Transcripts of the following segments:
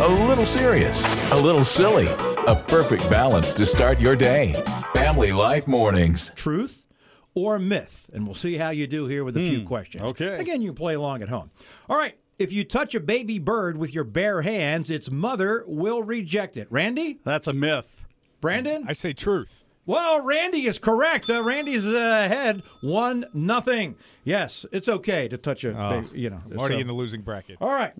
a little serious, a little silly. A perfect balance to start your day. Family Life Mornings. truth or myth? And we'll see how you do here with a few questions. okay. Again, you play along at home. All right. If you touch a baby bird with your bare hands, its mother will reject it. Randy? That's a myth. Brandon? I say truth. Well, Randy is correct. Uh, Randy's uh, ahead, one nothing. Yes, it's okay to touch a, Oh, baby, you know. I'm already so- in the losing bracket. All right.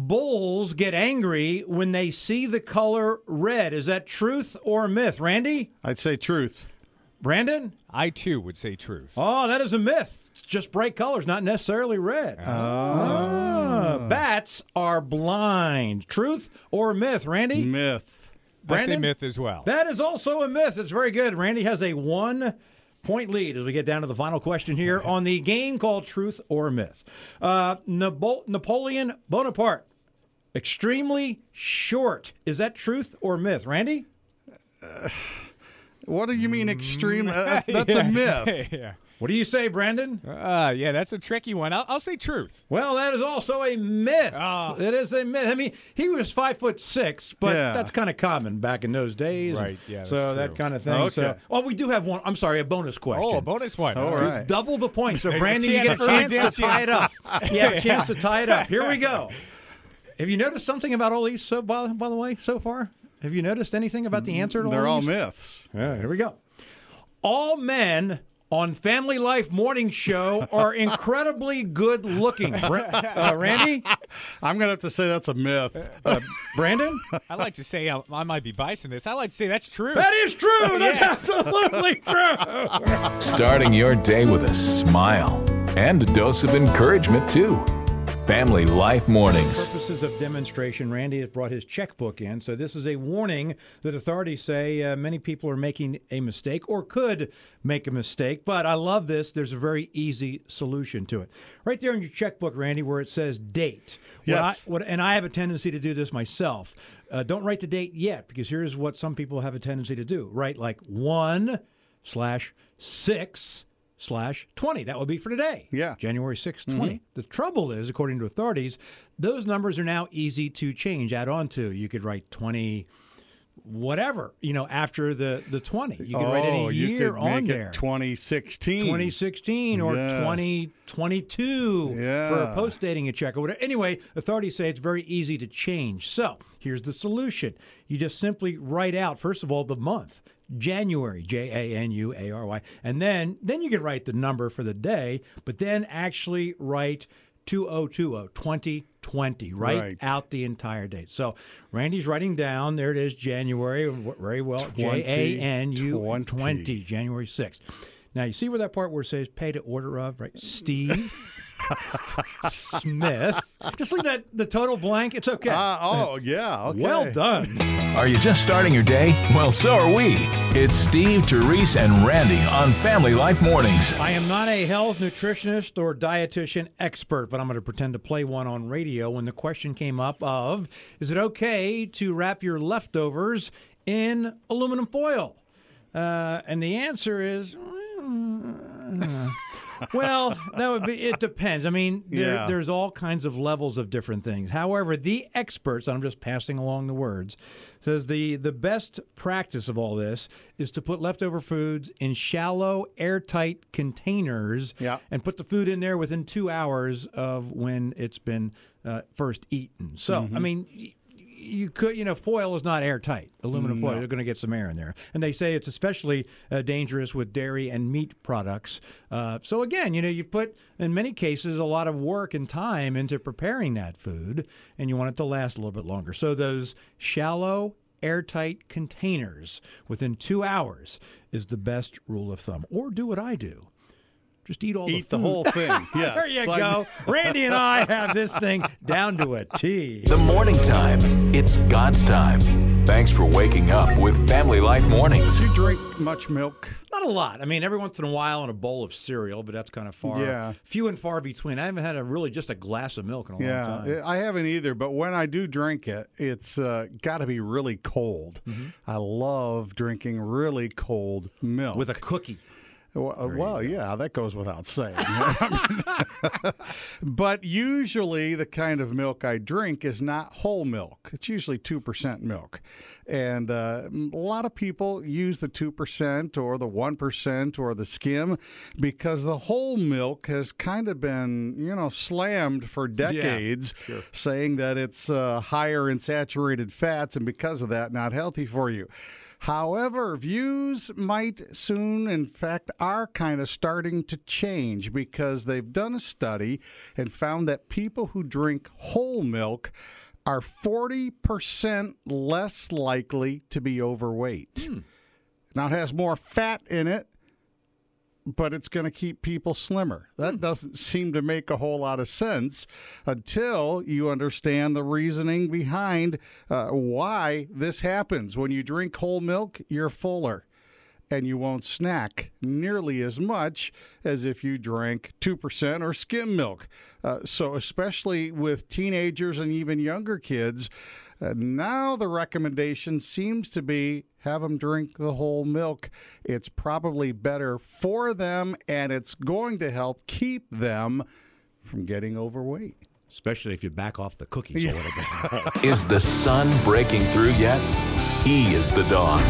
Bulls get angry when they see the color red. Is that truth or myth? Randy? I'd say truth. Brandon? I too would say truth. Oh, that is a myth. It's just bright colors, not necessarily red. Ah. Bats are blind. Truth or myth, Randy? Myth. I say Brandon? myth as well. That is also a myth. It's very good. Randy has a one point lead as we get down to the final question here on the game called Truth or Myth. Uh, Napoleon Bonaparte, extremely short. Is that truth or myth? Randy? What do you mean extreme? Uh, that's that's a myth. yeah. What do you say, Brandon? Uh, yeah, that's a tricky one. I'll, I'll say truth. Well, that is also a myth. Ah. It is a myth. I mean, he was five foot six, but Yeah. that's kind of common back in those days. Right, yeah, So that's that kind of thing. So, Okay. oh, we do have one. I'm sorry, a bonus question. Oh, a bonus one. All right. Double the points. So, a Brandon, you get a chance to tie it up. You have a chance to tie it up. Here we go. Have you noticed something about all these, so, by, by the way, so far? Have you noticed anything about the answer to They're all all myths. Yeah, here we go. All men on Family Life Morning Show are incredibly good looking. Bra- uh, Randy? I'm gonna have to say that's a myth. Uh, Brandon? I like to say I, I might be biased in this. I like to say that's true. That is true. That's absolutely true. Starting your day with a smile and a dose of encouragement, too. Family Life Mornings. purposes of demonstration, Randy has brought his checkbook in. So this is a warning that authorities say uh, many people are making a mistake or could make a mistake. But I love this. There's a very easy solution to it. Right there in your checkbook, Randy, where it says date. What Yes. I, what, and I have a tendency to do this myself. Uh, don't write the date yet because here's what some people have a tendency to do. Write like one slash six slash 20. That would be for today. Yeah. January 6th, mm-hmm. 20. The trouble is, according to authorities, those numbers are now easy to change, add on to. You could write 20 whatever, you know, after the, the 20. You write oh, any you year on there. it 2016. 2016 or Yeah. 2022 for Yeah. post dating a check or whatever. Anyway, authorities say it's very easy to change. So here's the solution you just simply write out, first of all, the month. January, J A N U A R Y, and then then you can write the number for the day, but then actually write 2020 2020 write Right. out the entire date. So Randy's writing down there it is January very well J A N U 20. 20 January 6th. Now, you see where that part where it says pay to order of, right? Steve Smith. Just leave that the total blank. It's okay. Ah, oh, yeah. Okay. well done. Are you just starting your day? Well, so are we. It's Steve, Therese, and Randy on Family Life Mornings. I am not a health nutritionist or dietitian expert, but I'm going to pretend to play one on radio when the question came up of is it okay to wrap your leftovers in aluminum foil? Uh, and the answer is uh, well, that would be. It depends. I mean, there, Yeah. there's all kinds of levels of different things. However, the experts, and I'm just passing along the words, says the the best practice of all this is to put leftover foods in shallow, airtight containers, Yeah. and put the food in there within two hours of when it's been uh, first eaten. So, Mm-hmm. I mean. You could, you know, foil is not airtight. Aluminum foil, you're going to get some air in there. And they say it's especially uh, dangerous with dairy and meat products. Uh, so, again, you know, you put, in many cases, a lot of work and time into preparing that food, and you want it to last a little bit longer. So, those shallow, airtight containers within two hours is the best rule of thumb. Or do what I do just eat all Eat the the whole thing. Yes. There you Like- go. Randy and I have this thing down to a T. The morning time. It's God's time. Thanks for waking up with Family Life Mornings. Do you drink much milk? Not a lot. I mean, every once in a while in a bowl of cereal, but that's kind of far, Yeah. few and far between. I haven't had a really just a glass of milk in a long time. Yeah, time. I haven't either. But when I do drink it, it's uh, got to be really cold. Mm-hmm. I love drinking really cold milk. With a cookie. Well, well yeah, that goes without saying. but usually, the kind of milk I drink is not whole milk. It's usually 2% milk. And uh, a lot of people use the 2% or the 1% or the skim because the whole milk has kind of been, you know, slammed for decades, sure. saying that it's uh, higher in saturated fats and because of that, not healthy for you. However, views might soon, in fact, are kind of starting to change because they've done a study and found that people who drink whole milk are 40% less likely to be overweight. Hmm. Now, it has more fat in it, but it's going to keep people slimmer. That doesn't seem to make a whole lot of sense until you understand the reasoning behind uh, why this happens. When you drink whole milk, you're fuller. And you won't snack nearly as much as if you drank 2% or skim milk. Uh, so, especially with teenagers and even younger kids, uh, now the recommendation seems to be have them drink the whole milk. It's probably better for them and it's going to help keep them from getting overweight. Especially if you back off the cookies a little bit. Is the sun breaking through yet? He is the dawn.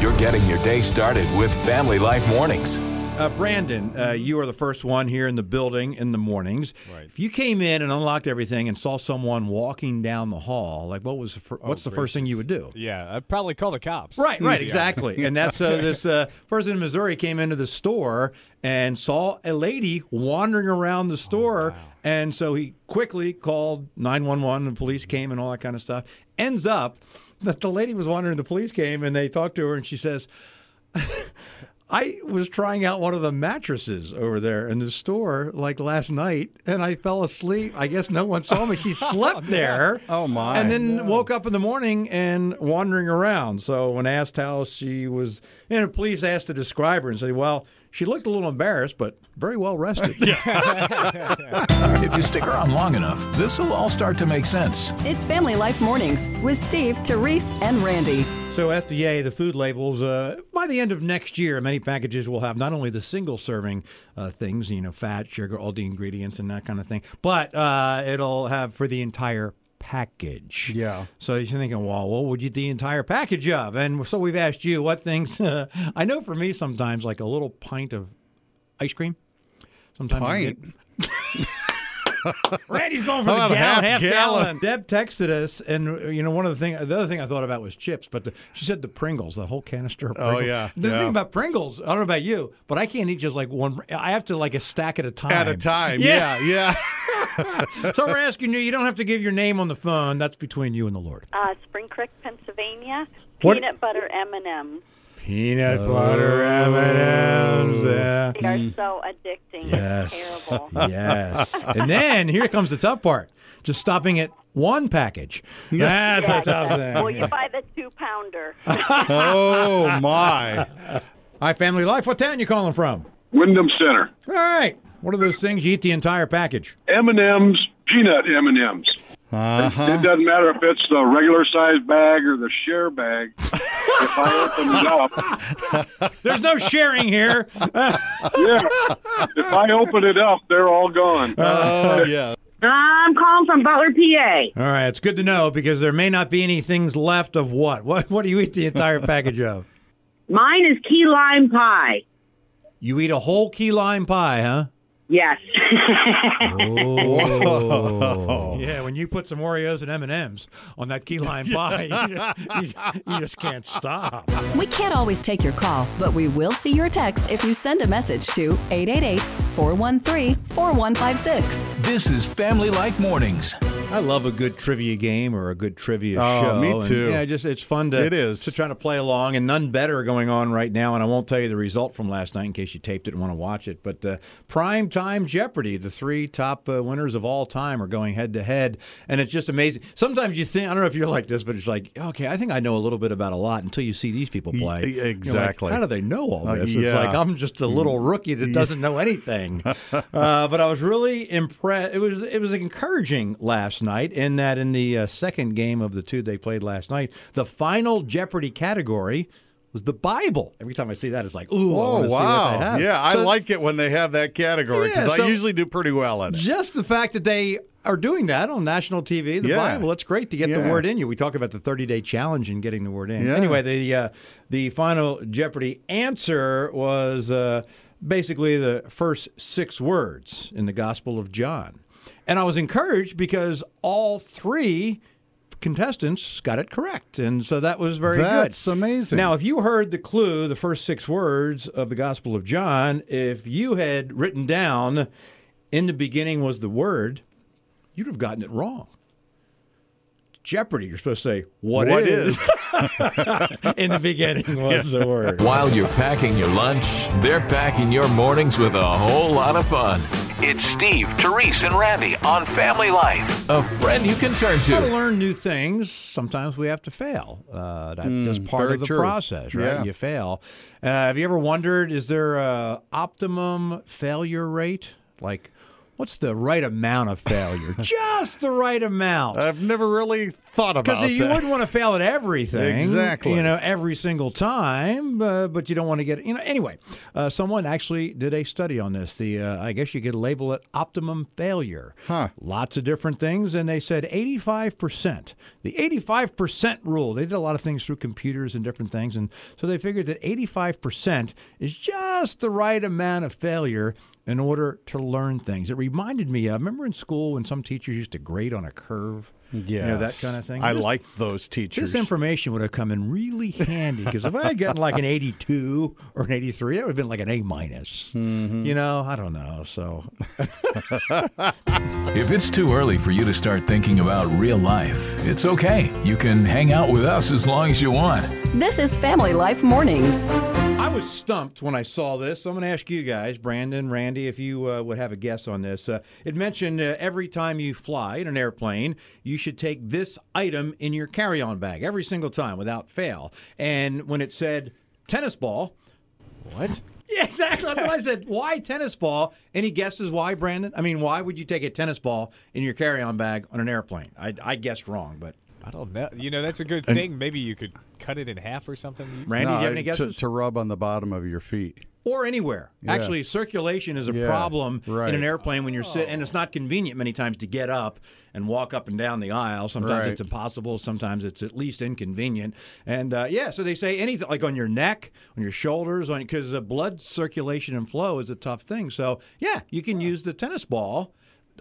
You're getting your day started with Family Life Mornings. Uh, Brandon, uh, you are the first one here in the building in the mornings. Right. If you came in and unlocked everything and saw someone walking down the hall, like what was the fir- what's the first thing you would do? Yeah, I'd probably call the cops. Right, right, exactly. and that's uh, this uh, person in Missouri came into the store and saw a lady wandering around the store. And so he quickly called 911 and the police came and all that kind of stuff. Ends up that the lady was wandering, the police came and they talked to her and she says, I was trying out one of the mattresses over there in the store like last night, and I fell asleep. I guess no one saw me. She oh, slept there. Oh, my. And then woke up in the morning and wandering around. So when asked how she was, and the police asked to describe her and say, well, she looked a little embarrassed, but very well rested. If you stick around long enough, this will all start to make sense. It's Family Life Mornings with Steve, Therese, and Randy. So FDA, the food labels, uh, by the end of next year, many packages will have not only the single serving uh, things, you know, fat, sugar, all the ingredients and that kind of thing, but uh, it'll have for the entire package. Yeah. So you're thinking, well, what would you eat the entire package of? And so we've asked you what things. I know for me, sometimes like a little pint of ice cream. Sometimes Pint? get- Randy's going for the gallon, half half gallon? gallon. Deb texted us, and you know one of the thing, the other thing I thought about was chips, but the, she said the Pringles, the whole canister of Oh, Pringles. yeah, The yeah. thing about Pringles, I don't know about you, but I can't eat just like one. I have to like a stack at a time. At a time. Yeah. Yeah, yeah. so we're asking you. You don't have to give your name on the phone. That's between you and the Lord. Uh, Spring Creek, Pennsylvania. What- Peanut butter M&Ms. Peanut butter M&Ms. Yeah. They are mm. so addicting. Yes. Terrible. Yes. and then here comes the tough part. Just stopping at one package. That's the tough thing. Well, you buy the two pounder. oh, my. Hi, Family Life. What town you calling from? Windham Center. All right. What are those things you eat the entire package? M&M's, peanut M&M's. Uh-huh. It doesn't matter if it's the regular size bag or the share bag. if I open it up, There's no sharing here. yeah. If I open it up, they're all gone. Oh, yeah. I'm calling from Butler, PA. All right, it's good to know because there may not be any things left of what. What what do you eat the entire package of? Mine is key lime pie. You eat a whole key lime pie, huh? Yes. Oh. Yeah, when you put some Oreos and M&Ms on that key lime pie, you, you- you just can't stop. We can't always take your call, but we will see your text if you send a message to 888 413 4156. This is Family Life Mornings. I love a good trivia game or a good trivia Oh, show. me and, too. yeah, just it's fun to It is. to try to play along, and none better going on right now. And I won't tell you the result from last night in case you taped it and want to watch it. But uh, prime time Jeopardy, the three top uh, winners of all time are going head to head, and it's just amazing. Sometimes you think I don't know if you're like this, but it's like okay, I think I know a little bit about a lot until you see these people play. Y- You're like, exactly. How do they know all Uh, this? It's like I'm just a little rookie that doesn't know anything. uh, but I was really impressed. It was it was encouraging last night in that in the uh, second game of the two they played last night, the final Jeopardy category was the Bible. Every time I see that, it's like, ooh, Oh want to see what they wow! Yeah, I like it when they have that category because Yeah, so- I usually do pretty well in it. just the fact that they are doing that on national TV, the Yeah. Bible, it's great to get the word in you. We talk about the 30 day challenge and getting the word in. Yeah. Anyway, the uh, the final Jeopardy answer was uh, basically the first six words in the Gospel of John. And I was encouraged because all three contestants got it correct. And so that was very good. That's amazing. Now, if you heard the clue, the first six words of the Gospel of John, if you had written down in the beginning was the word, you'd have gotten it wrong. Jeopardy, you're supposed to say, what What is? in the beginning was the word. While you're packing your lunch, they're packing your mornings with a whole lot of fun. It's Steve, Therese, and Randy on Family Life. A friend you can turn to to. learn new things, sometimes we have to fail. Uh, that's just part of the true. process, right? Yeah. You fail. Uh, have you ever wondered, is there a optimum failure rate? Like, what's the right amount of failure? just the right amount. I've never really thought about it. Because you that. wouldn't want to fail at everything, Exactly. You know, every single time, uh, but you don't want to get, you know. Anyway, uh, someone actually did a study on this. The uh, I guess you could label it optimum failure. Huh. Lots of different things, and they said 85 percent. The 85 percent rule. They did a lot of things through computers and different things, and so they figured that 85 percent is just the right amount of failure in order to learn things. It reminded me. I remember in school when some teachers used to grade on a curve. You know, that kind of thing. I This- liked those teachers. this information would have come in really handy because if I had gotten like an 82 or an 83, that would have been like an A minus. Mm-hmm. You know, I don't know. So If it's too early for you to start thinking about real life, it's okay. You can hang out with us as long as you want. This is Family Life Mornings. I was stumped when I saw this. So I'm going to ask you guys, Brandon, Randy, if you uh, would have a guess on this. Uh, it mentioned uh, every time you fly in an airplane, you should take this item in your carry on bag every single time without fail. And when it said tennis ball, what? Yeah, exactly. That's what I said. Why tennis ball? Any guesses why, Brandon? I mean, why would you take a tennis ball in your carry-on bag on an airplane? I, I guessed wrong, but I don't know. You know, that's a good thing. Maybe you could cut it in half or something. Randy, No, do you have any to- guesses? To, rub on the bottom of your feet. or anywhere. Actually, circulation is a Yeah, problem right. in an airplane when you're sitting, and it's not convenient many times to get up and walk up and down the aisle. Sometimes Right. it's impossible. Sometimes it's at least inconvenient. And uh, yeah, so they say anything like on your neck, on your shoulders, on because uh, blood circulation and flow is a tough thing. So yeah, you can use the tennis ball.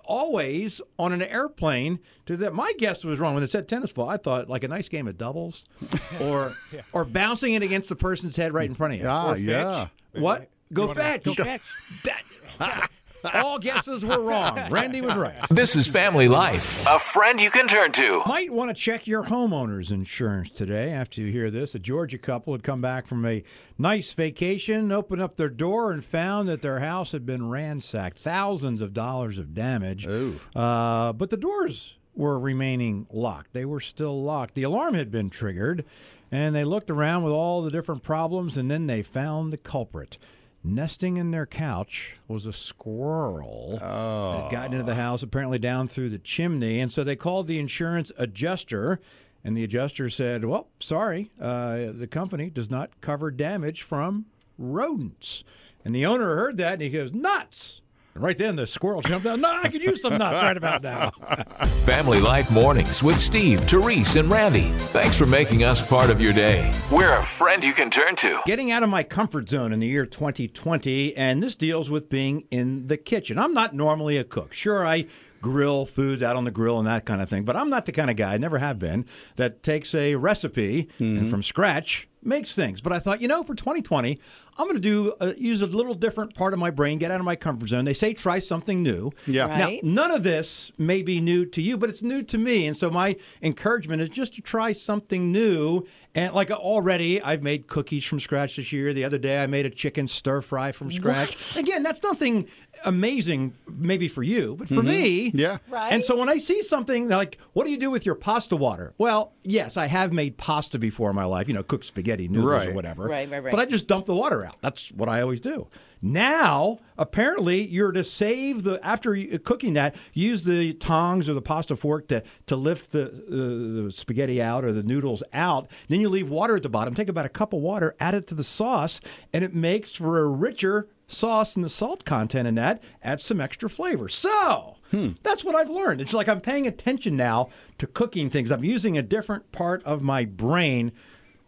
Always on an airplane. To that, my guess was wrong when it said tennis ball. I thought like a nice game of doubles, or or bouncing it against the person's head right in front of you. Ah, Or yeah. what? Go wanna- fetch. go fetch. That- all guesses were wrong. Randy was right. This is Family Life. A friend you can turn to. Might want to check your homeowner's insurance today after you hear this. A Georgia couple had come back from a nice vacation, opened up their door, and found that their house had been ransacked. Thousands of dollars of damage. Uh, but the doors were remaining locked. They were still locked. The alarm had been triggered, and they looked around with all the different problems, and then they found the culprit. Nesting in their couch was a squirrel that had gotten into the house, apparently down through the chimney. And so they called the insurance adjuster, and the adjuster said, Well, sorry, uh, the company does not cover damage from rodents. And the owner heard that and he goes, Nuts! And right then the squirrel jumped out. No, I could use some nuts right about now. Family Life Mornings with Steve, Therese, and Randy. Thanks for making us part of your day. We're a friend you can turn to. Getting out of my comfort zone in the year 2020, and this deals with being in the kitchen. I'm not normally a cook. Sure, I grill foods out on the grill and that kind of thing, but I'm not the kind of guy, I never have been, that takes a recipe and mm-hmm. from scratch makes things. But I thought, you know, for 2020, I'm going to do uh, use a little different part of my brain, get out of my comfort zone. They say try something new. Yeah. Right. Now, none of this may be new to you, but it's new to me. And so my encouragement is just to try something new. And like already, I've made cookies from scratch this year. The other day, I made a chicken stir fry from scratch. Again, that's nothing amazing, maybe for you, but for me, Yeah. Right. and so when I see something like, what do you do with your pasta water? Well, yes, I have made pasta before in my life, you know, cook spaghetti noodles or whatever. Right, right, right. But I just dump the water out. That's what I always do. Now, apparently, you're to save the after cooking that. Use the tongs or the pasta fork to to lift the, uh, the spaghetti out or the noodles out. Then you leave water at the bottom. Take about a cup of water, add it to the sauce, and it makes for a richer sauce and the salt content in that adds some extra flavor. So. That's what I've learned. It's like I'm paying attention now to cooking things. I'm using a different part of my brain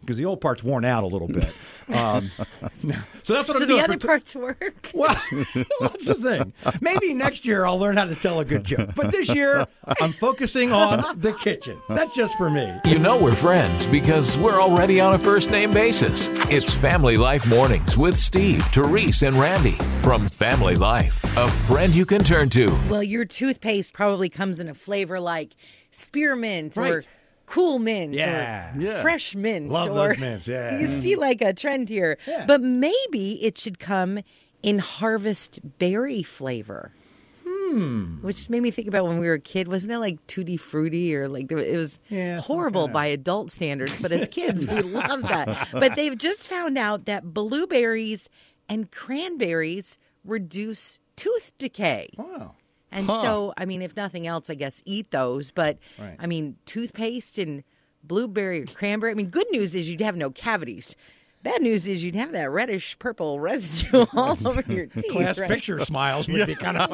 because the old part's worn out a little bit. Um, so that's what So I'm doing. So the doing. other for- parts work. well, that's the thing. Maybe next year I'll learn how to tell a good joke. But this year I'm focusing on the kitchen. That's just for me. You know we're friends because we're already on a first name basis. It's Family Life Mornings with Steve, Therese, and Randy from Family Life, a friend you can turn to. Well, your toothpaste probably comes in a flavor like spearmint or Right. Cool mint Yeah. or Yeah. fresh mint. Love or, those mints, yeah. You see like a trend here. Yeah. But maybe it should come in harvest berry flavor. Hmm. Which made me think about when we were a kid. Wasn't it like tutti frutti or like it was Yeah, horrible like that. by adult standards, but as kids we loved that. But they've just found out that blueberries and cranberries reduce tooth decay. Wow. And so, I mean, if nothing else, I guess eat those. But Right. I mean, toothpaste and blueberry or cranberry. I mean, good news is you'd have no cavities. Bad news is you'd have that reddish purple residue all over your teeth. Class right? picture smiles would be kind of.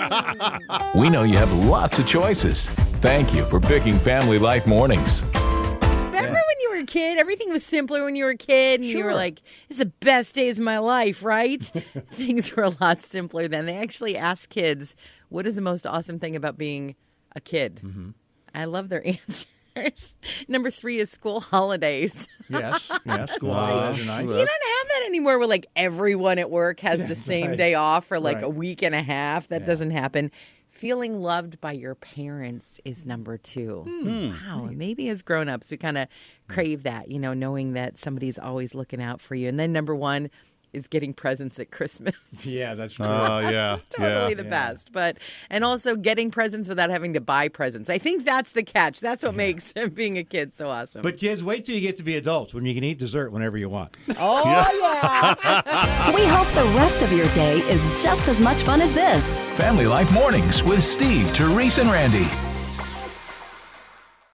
We know you have lots of choices. Thank you for picking Family Life Mornings. Remember when you were a kid? Everything was simpler when you were a kid, and you were Sure. like, "It's the best days of my life," right? Things were a lot simpler then. They actually asked kids, "What is the most awesome thing about being a kid?" Mm-hmm. I love their answers. Number three is school holidays. yes. Yes. School holidays are nice. You don't have that anymore where like everyone at work has the same right. day off for like a week and a half. That doesn't happen. Feeling loved by your parents is number two. Hmm. Wow. and Maybe as grown ups, we kind of crave that, you know, knowing that somebody's always looking out for you. And then number one is getting presents at Christmas. Yeah, that's true. Oh, yeah. It's totally yeah. the best. But and also getting presents without having to buy presents. I think that's the catch. That's what makes being a kid so awesome. but kids, wait till you get to be adults when you can eat dessert whenever you want. oh yeah. We hope the rest of your day is just as much fun as this. Family Life Mornings with Steve, Therese, and Randy.